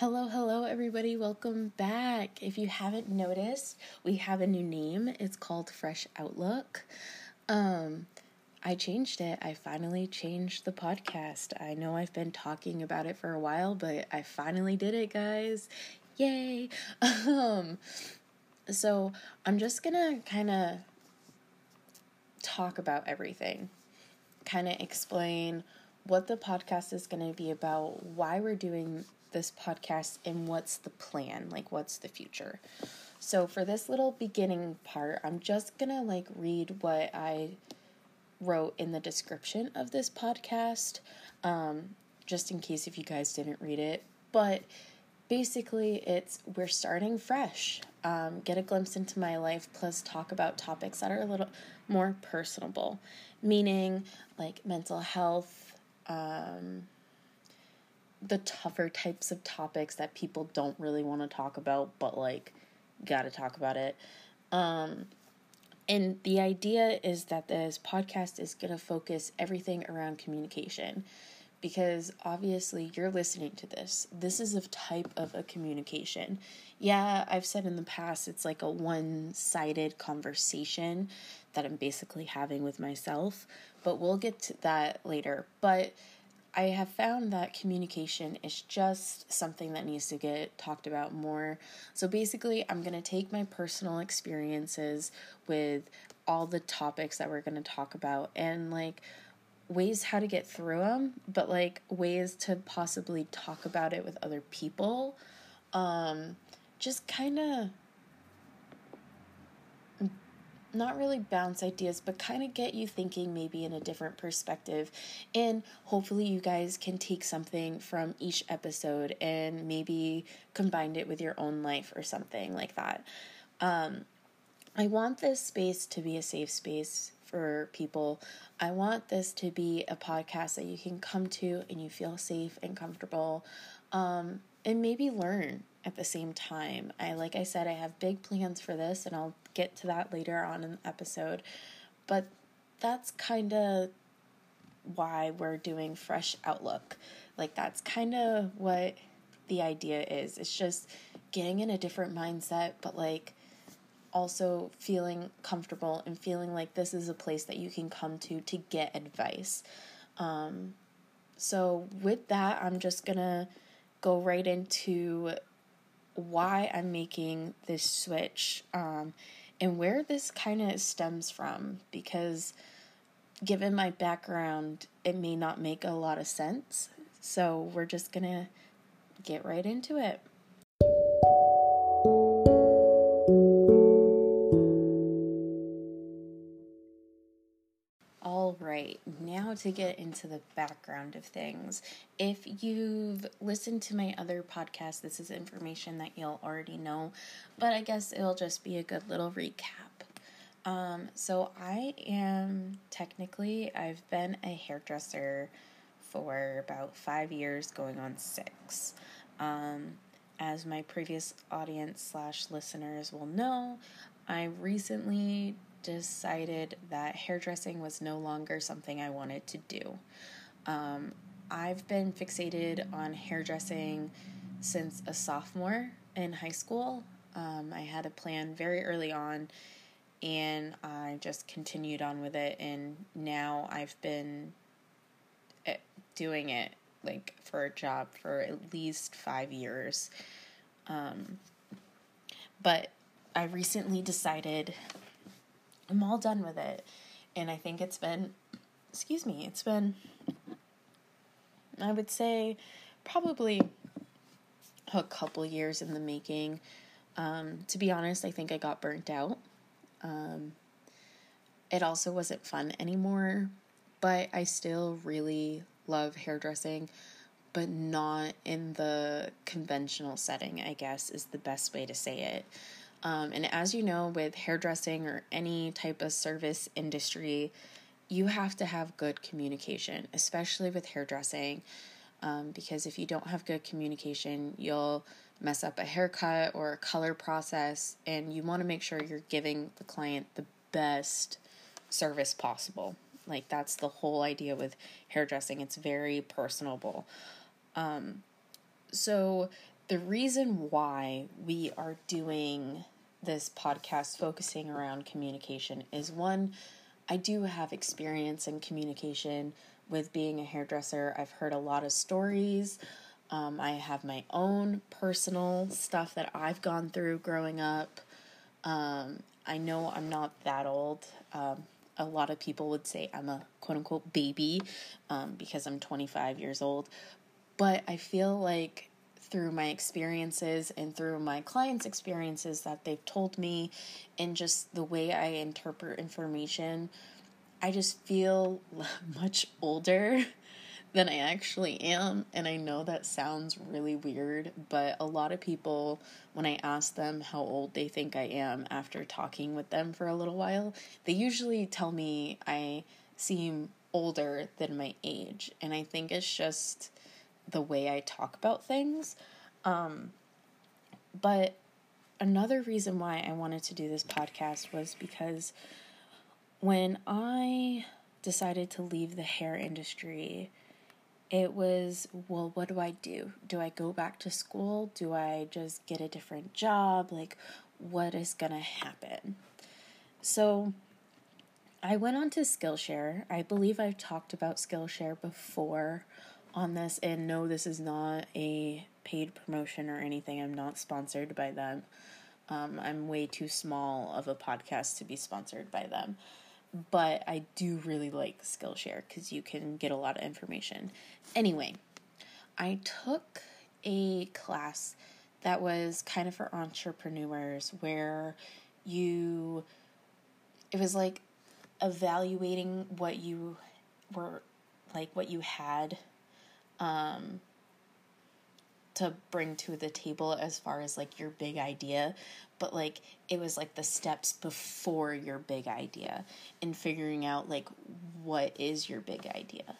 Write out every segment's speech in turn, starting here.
Hello, hello, everybody. Welcome back. If you haven't noticed, we have a new name. It's called Fresh Outlook. Um, I changed it. I finally changed the podcast. I know I've been talking about it for a while, but I finally did it, guys. Yay. Um, so I'm just gonna kind of talk about everything, kind of explain what the podcast is going to be about, why we're doing this podcast and what's the plan, like what's the future. So for this little beginning part, I'm just to like read what I wrote in the description of this podcast um just in case if you guys didn't read it. But basically it's we're starting fresh. Um, get a glimpse into my life plus talk about topics that are a little more personable, meaning like mental health, um, the tougher types of topics that people don't really want to talk about, but like, gotta talk about it. Um, and the idea is that this podcast is gonna focus everything around communication because obviously you're listening to this. This is a type of a communication. Yeah, I've said in the past it's like a one sided conversation that I'm basically having with myself, but we'll get to that later. But I have found that communication is just something that needs to get talked about more. So basically, I'm going to take my personal experiences with all the topics that we're going to talk about and like ways how to get through them, but like ways to possibly talk about it with other people. Um just kind of not really bounce ideas, but kind of get you thinking maybe in a different perspective. And hopefully, you guys can take something from each episode and maybe combine it with your own life or something like that. Um, I want this space to be a safe space for people. I want this to be a podcast that you can come to and you feel safe and comfortable um, and maybe learn at the same time. I like I said I have big plans for this and I'll get to that later on in the episode. But that's kind of why we're doing fresh outlook. Like that's kind of what the idea is. It's just getting in a different mindset but like also feeling comfortable and feeling like this is a place that you can come to to get advice. Um, so, with that, I'm just gonna go right into why I'm making this switch um, and where this kind of stems from because given my background, it may not make a lot of sense. So we're just gonna get right into it. To get into the background of things. If you've listened to my other podcast, this is information that you'll already know, but I guess it'll just be a good little recap. Um, so I am technically, I've been a hairdresser for about five years, going on six. Um, as my previous audience slash listeners will know, I recently decided that hairdressing was no longer something I wanted to do. Um, I've been fixated on hairdressing since a sophomore in high school. Um, I had a plan very early on and I just continued on with it, and now I've been eh, doing it like for a job for at least five years. Um, but I recently decided I'm all done with it. And I think it's been, excuse me, it's been, I would say, probably a couple years in the making. Um, to be honest, I think I got burnt out. Um, it also wasn't fun anymore, but I still really love hairdressing, but not in the conventional setting, I guess is the best way to say it. Um, and as you know, with hairdressing or any type of service industry, you have to have good communication, especially with hairdressing. Um, because if you don't have good communication, you'll mess up a haircut or a color process, and you want to make sure you're giving the client the best service possible. Like, that's the whole idea with hairdressing, it's very personable. Um, so, the reason why we are doing this podcast focusing around communication is one, I do have experience in communication with being a hairdresser. I've heard a lot of stories. Um, I have my own personal stuff that I've gone through growing up. Um, I know I'm not that old. Um, a lot of people would say I'm a quote unquote baby um, because I'm 25 years old. But I feel like through my experiences and through my clients' experiences that they've told me, and just the way I interpret information, I just feel much older than I actually am. And I know that sounds really weird, but a lot of people, when I ask them how old they think I am after talking with them for a little while, they usually tell me I seem older than my age. And I think it's just the way I talk about things. Um, but another reason why I wanted to do this podcast was because when I decided to leave the hair industry, it was, well, what do I do? Do I go back to school? Do I just get a different job? Like, what is going to happen? So, I went on to Skillshare. I believe I've talked about Skillshare before on this, and no, this is not a paid promotion or anything. I'm not sponsored by them. Um, I'm way too small of a podcast to be sponsored by them. But I do really like Skillshare because you can get a lot of information. Anyway, I took a class that was kind of for entrepreneurs where you, it was like evaluating what you were, like what you had um, to bring to the table as far as like your big idea but like it was like the steps before your big idea and figuring out like what is your big idea.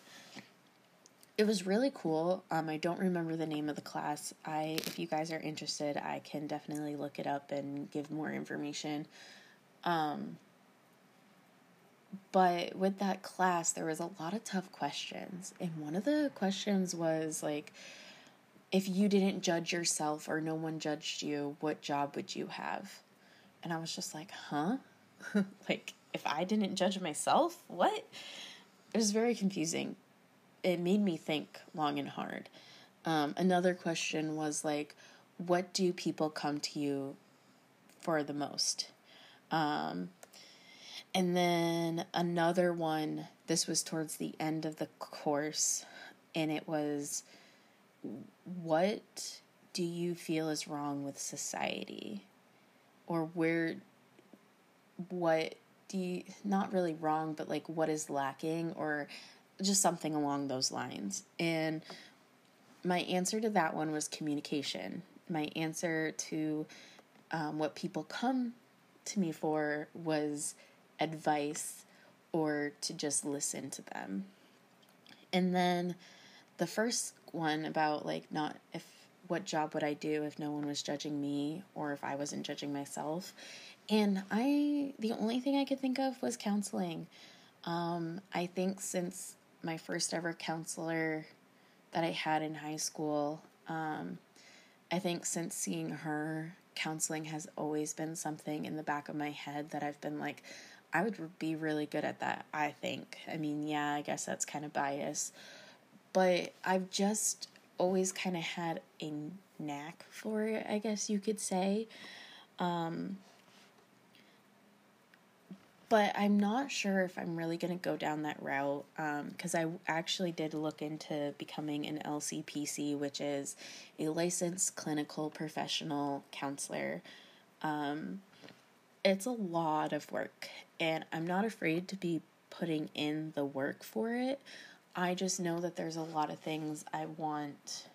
It was really cool. Um i don't remember the name of the class. I if you guys are interested i can definitely look it up and give more information. Um but with that class there was a lot of tough questions. And one of the questions was like if you didn't judge yourself or no one judged you what job would you have? And i was just like huh? Like if i didn't judge myself what? It was very confusing. It made me think long and hard. Um, another question was like what do people come to you for the most? Um, and then another one, this was towards the end of the course, and it was what do you feel is wrong with society? Or where, what do you, not really wrong, but like what is lacking, or just something along those lines. And my answer to that one was communication. My answer to um, what people come to me for was advice or to just listen to them. And then the first one about like not if what job would I do if no one was judging me or if I wasn't judging myself. And I the only thing I could think of was counseling. Um, I think since my first ever counselor that I had in high school, um, I think since seeing her, counseling has always been something in the back of my head that I've been like, I would be really good at that, I think. I mean, yeah, I guess that's kind of bias. But I've just always kind of had a knack for it, I guess you could say. Um, but I'm not sure if I'm really going to go down that route because um, I actually did look into becoming an LCPC, which is a licensed clinical professional counselor. Um, it's a lot of work and I'm not afraid to be putting in the work for it. I just know that there's a lot of things I want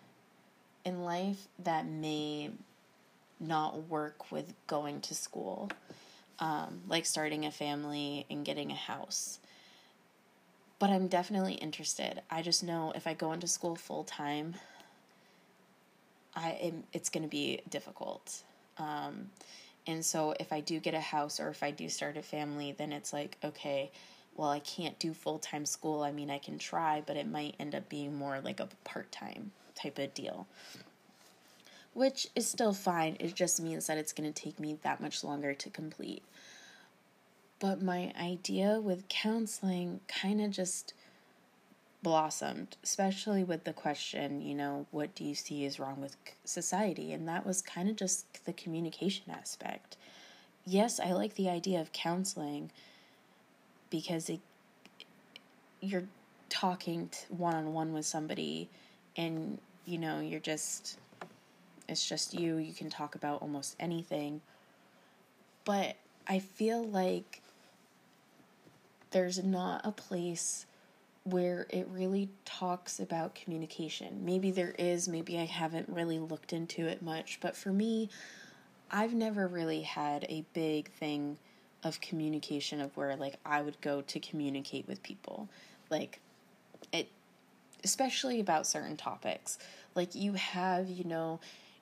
in life that may not work with going to school, um, like starting a family and getting a house. But I'm definitely interested. I just know if I go into school full time, I am, it's going to be difficult. Um, and so if I do get a house or if I do start a family, then it's like, okay, well, I can't do full time school. I mean, I can try, but it might end up being more like a part time type of deal. which is still fine. It just means that it's going to take me that much longer to complete. But my idea with counseling kind of just blossomed, especially with the question, you know, what do you see is wrong with society? And that was kind of just the communication aspect. Yes, I like the idea of counseling because it you're talking one on one with somebody and you know, you're just it's just you, you can talk about almost anything. But I feel like there's not a place where it really talks about communication. Maybe there is, maybe I haven't really looked into it much, but for me, I've never really had a big thing of communication of where like I would go to communicate with people. Like it especially about certain topics. Like you have, you know,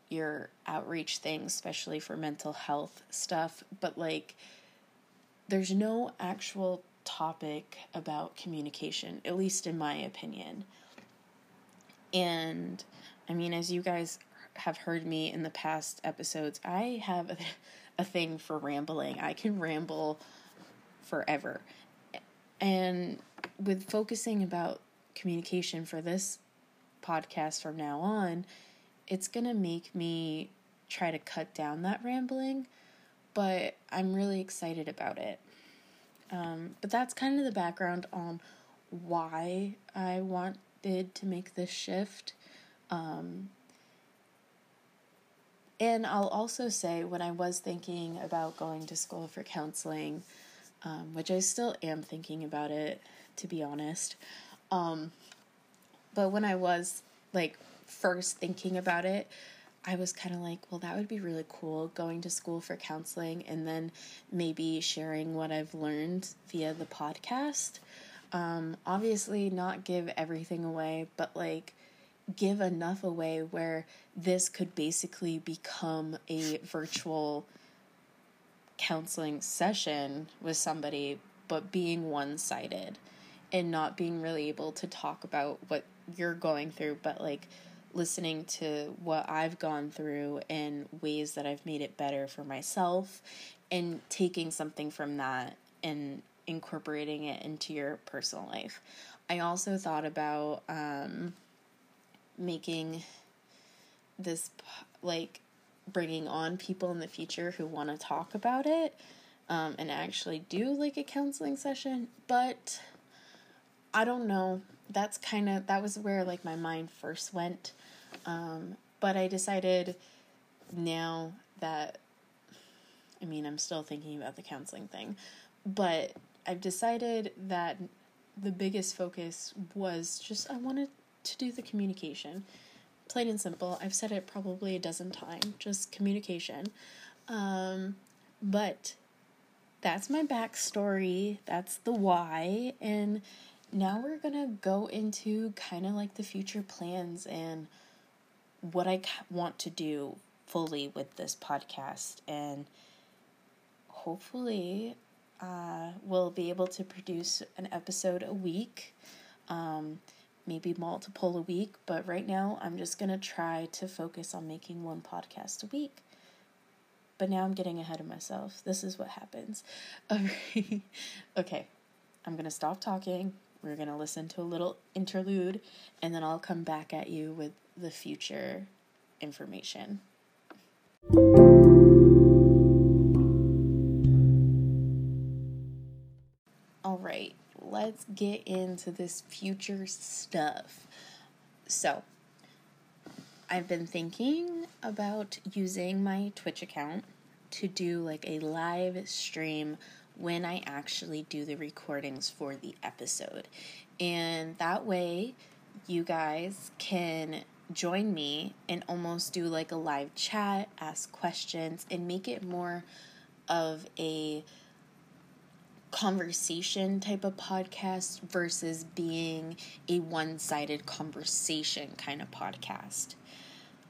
your outreach things, especially for mental health stuff, but like there's no actual topic about communication, at least in my opinion. And I mean, as you guys have heard me in the past episodes, I have a, a thing for rambling. I can ramble forever. And with focusing about communication for this podcast from now on, it's going to make me try to cut down that rambling, but I'm really excited about it. Um, but that's kind of the background on why I wanted to make this shift. Um, and I'll also say when I was thinking about going to school for counseling, um, which I still am thinking about it, to be honest. Um, but when I was like first thinking about it, I was kind of like, well, that would be really cool going to school for counseling and then maybe sharing what I've learned via the podcast. Um, obviously, not give everything away, but like give enough away where this could basically become a virtual counseling session with somebody, but being one sided and not being really able to talk about what you're going through, but like listening to what I've gone through and ways that I've made it better for myself and taking something from that and incorporating it into your personal life. I also thought about um, making this like bringing on people in the future who want to talk about it um, and actually do like a counseling session, but I don't know. That's kind of that was where like my mind first went um, but I decided now that, I mean, I'm still thinking about the counseling thing, but I've decided that the biggest focus was just I wanted to do the communication. Plain and simple. I've said it probably a dozen times, just communication. Um, but that's my backstory. That's the why. And now we're going to go into kind of like the future plans and what I want to do fully with this podcast, and hopefully, uh, we'll be able to produce an episode a week, um, maybe multiple a week. But right now, I'm just gonna try to focus on making one podcast a week. But now I'm getting ahead of myself. This is what happens. okay, I'm gonna stop talking. We're gonna listen to a little interlude, and then I'll come back at you with the future information. All right, let's get into this future stuff. So, I've been thinking about using my Twitch account to do like a live stream when I actually do the recordings for the episode. And that way, you guys can join me and almost do like a live chat, ask questions, and make it more of a conversation type of podcast versus being a one sided conversation kind of podcast.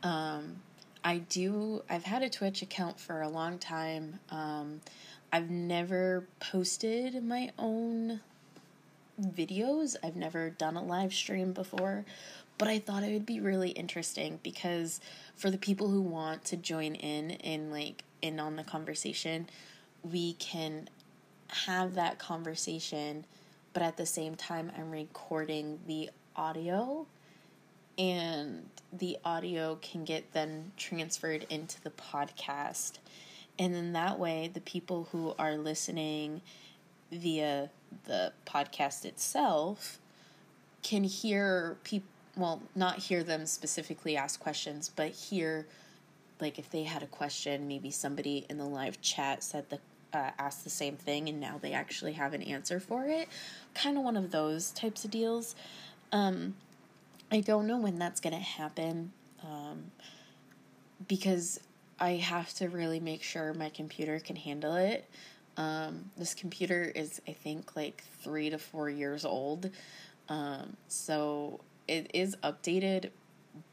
Um, I do, I've had a Twitch account for a long time. Um, I've never posted my own videos, I've never done a live stream before, but I thought it would be really interesting because for the people who want to join in and like in on the conversation, we can have that conversation, but at the same time, I'm recording the audio and the audio can get then transferred into the podcast. And then that way, the people who are listening via the podcast itself can hear people, well, not hear them specifically ask questions, but hear, like, if they had a question, maybe somebody in the live chat said the uh, asked the same thing and now they actually have an answer for it. Kind of one of those types of deals. Um, I don't know when that's going to happen um, because I have to really make sure my computer can handle it. Um, this computer is, I think, like three to four years old. Um, so it is updated,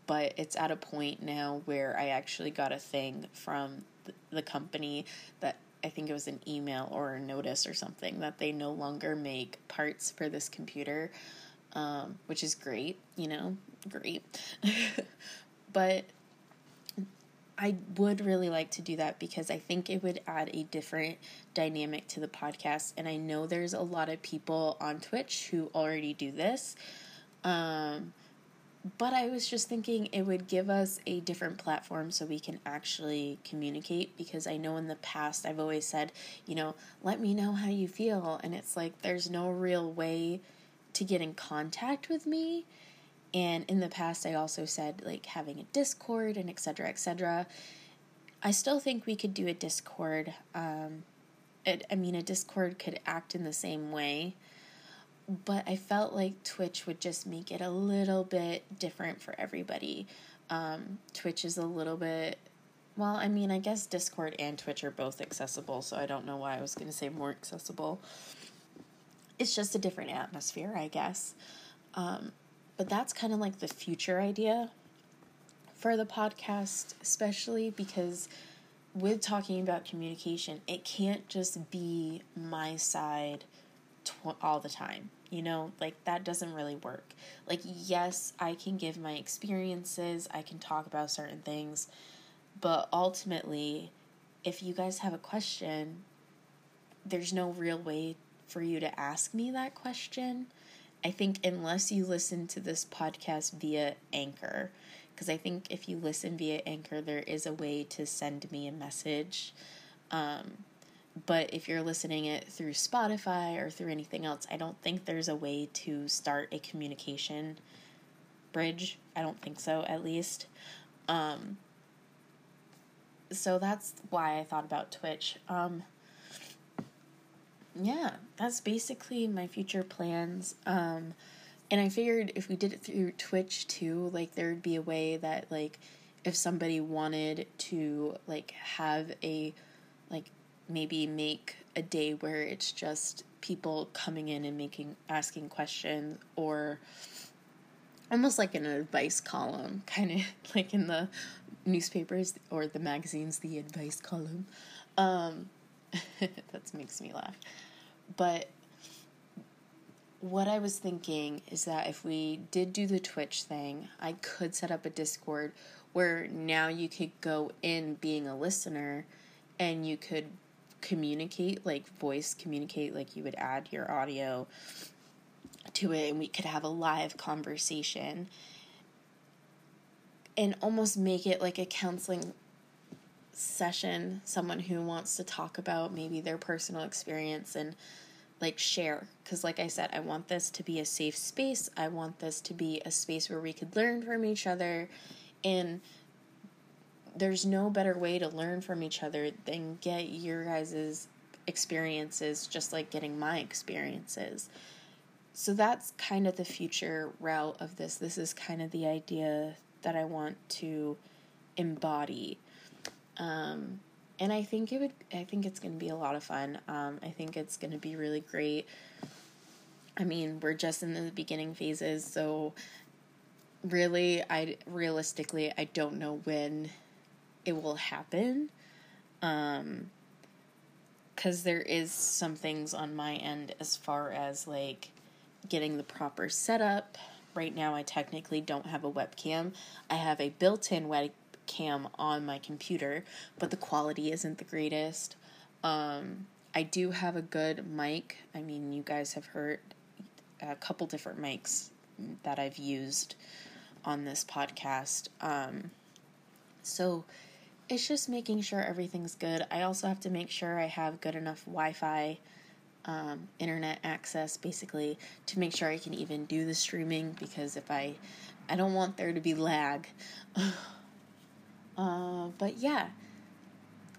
but it's at a point now where I actually got a thing from the company that I think it was an email or a notice or something that they no longer make parts for this computer, um, which is great, you know, great. but I would really like to do that because I think it would add a different dynamic to the podcast. And I know there's a lot of people on Twitch who already do this. Um, but I was just thinking it would give us a different platform so we can actually communicate because I know in the past I've always said, you know, let me know how you feel. And it's like there's no real way to get in contact with me. And in the past, I also said like having a Discord and etc. etc. I still think we could do a Discord. Um, it, I mean, a Discord could act in the same way but I felt like Twitch would just make it a little bit different for everybody. Um, Twitch is a little bit, well, I mean, I guess Discord and Twitch are both accessible, so I don't know why I was going to say more accessible. It's just a different atmosphere, I guess. Um, but that's kind of like the future idea for the podcast, especially because with talking about communication, it can't just be my side tw- all the time you know, like that doesn't really work. Like, yes, I can give my experiences, I can talk about certain things, but ultimately, if you guys have a question, there's no real way for you to ask me that question. I think unless you listen to this podcast via Anchor, because I think if you listen via Anchor, there is a way to send me a message. Um, but if you're listening it through Spotify or through anything else, I don't think there's a way to start a communication bridge. I don't think so, at least. Um, so that's why I thought about Twitch. Um, yeah, that's basically my future plans. Um, and I figured if we did it through Twitch too, like there would be a way that like if somebody wanted to like have a like maybe make a day where it's just people coming in and making asking questions or almost like an advice column kind of like in the newspapers or the magazines the advice column um that makes me laugh. But what I was thinking is that if we did do the Twitch thing, I could set up a Discord where now you could go in being a listener and you could communicate, like voice communicate, like you would add your audio to it and we could have a live conversation and almost make it like a counseling session someone who wants to talk about maybe their personal experience and like share because like i said i want this to be a safe space i want this to be a space where we could learn from each other and there's no better way to learn from each other than get your guys' experiences just like getting my experiences. So that's kind of the future route of this. This is kind of the idea that I want to embody. Um, and I think it would I think it's going to be a lot of fun. Um, I think it's going to be really great. I mean, we're just in the beginning phases, so really I realistically I don't know when it will happen. Um, because there is some things on my end as far as like getting the proper setup right now I technically don't have a webcam. I have a built in webcam on my computer, but the quality isn't the greatest. Um, I do have a good mic. I mean, you guys have heard a couple different mics that I've used on this podcast. Um, so it's just making sure everything's good. I also have to make sure I have good enough Wi Fi um, internet access basically to make sure I can even do the streaming because if I I don't want there to be lag. uh, but yeah,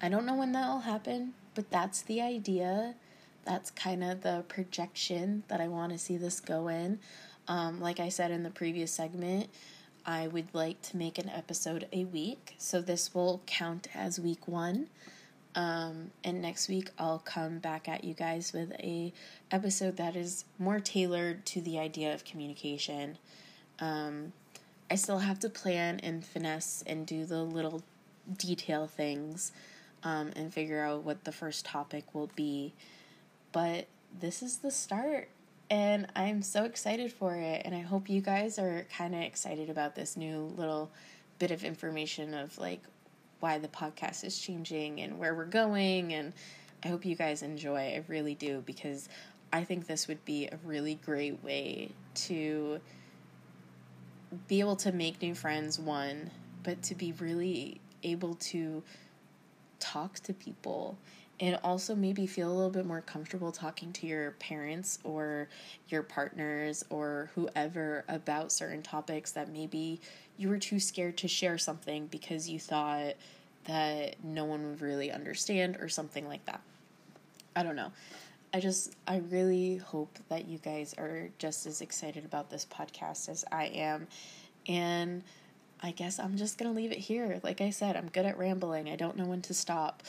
I don't know when that'll happen, but that's the idea. That's kind of the projection that I want to see this go in. Um, like I said in the previous segment, I would like to make an episode a week, so this will count as week one. Um, and next week I'll come back at you guys with a episode that is more tailored to the idea of communication. Um, I still have to plan and finesse and do the little detail things um, and figure out what the first topic will be. But this is the start, and I'm so excited for it. And I hope you guys are kind of excited about this new little bit of information of like why the podcast is changing and where we're going. And I hope you guys enjoy. I really do because I think this would be a really great way to be able to make new friends, one, but to be really able to talk to people and also maybe feel a little bit more comfortable talking to your parents or your partners or whoever about certain topics that maybe you were too scared to share something because you thought that no one would really understand or something like that. I don't know. I just, I really hope that you guys are just as excited about this podcast as I am. And I guess I'm just going to leave it here. Like I said, I'm good at rambling. I don't know when to stop.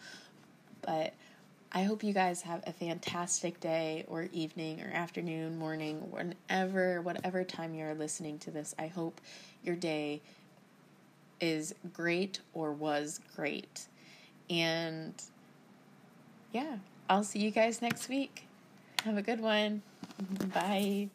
but I hope you guys have a fantastic day or evening or afternoon, morning, whenever, whatever time you're listening to this. I hope your day is great or was great. And yeah, I'll see you guys next week. Have a good one. Bye.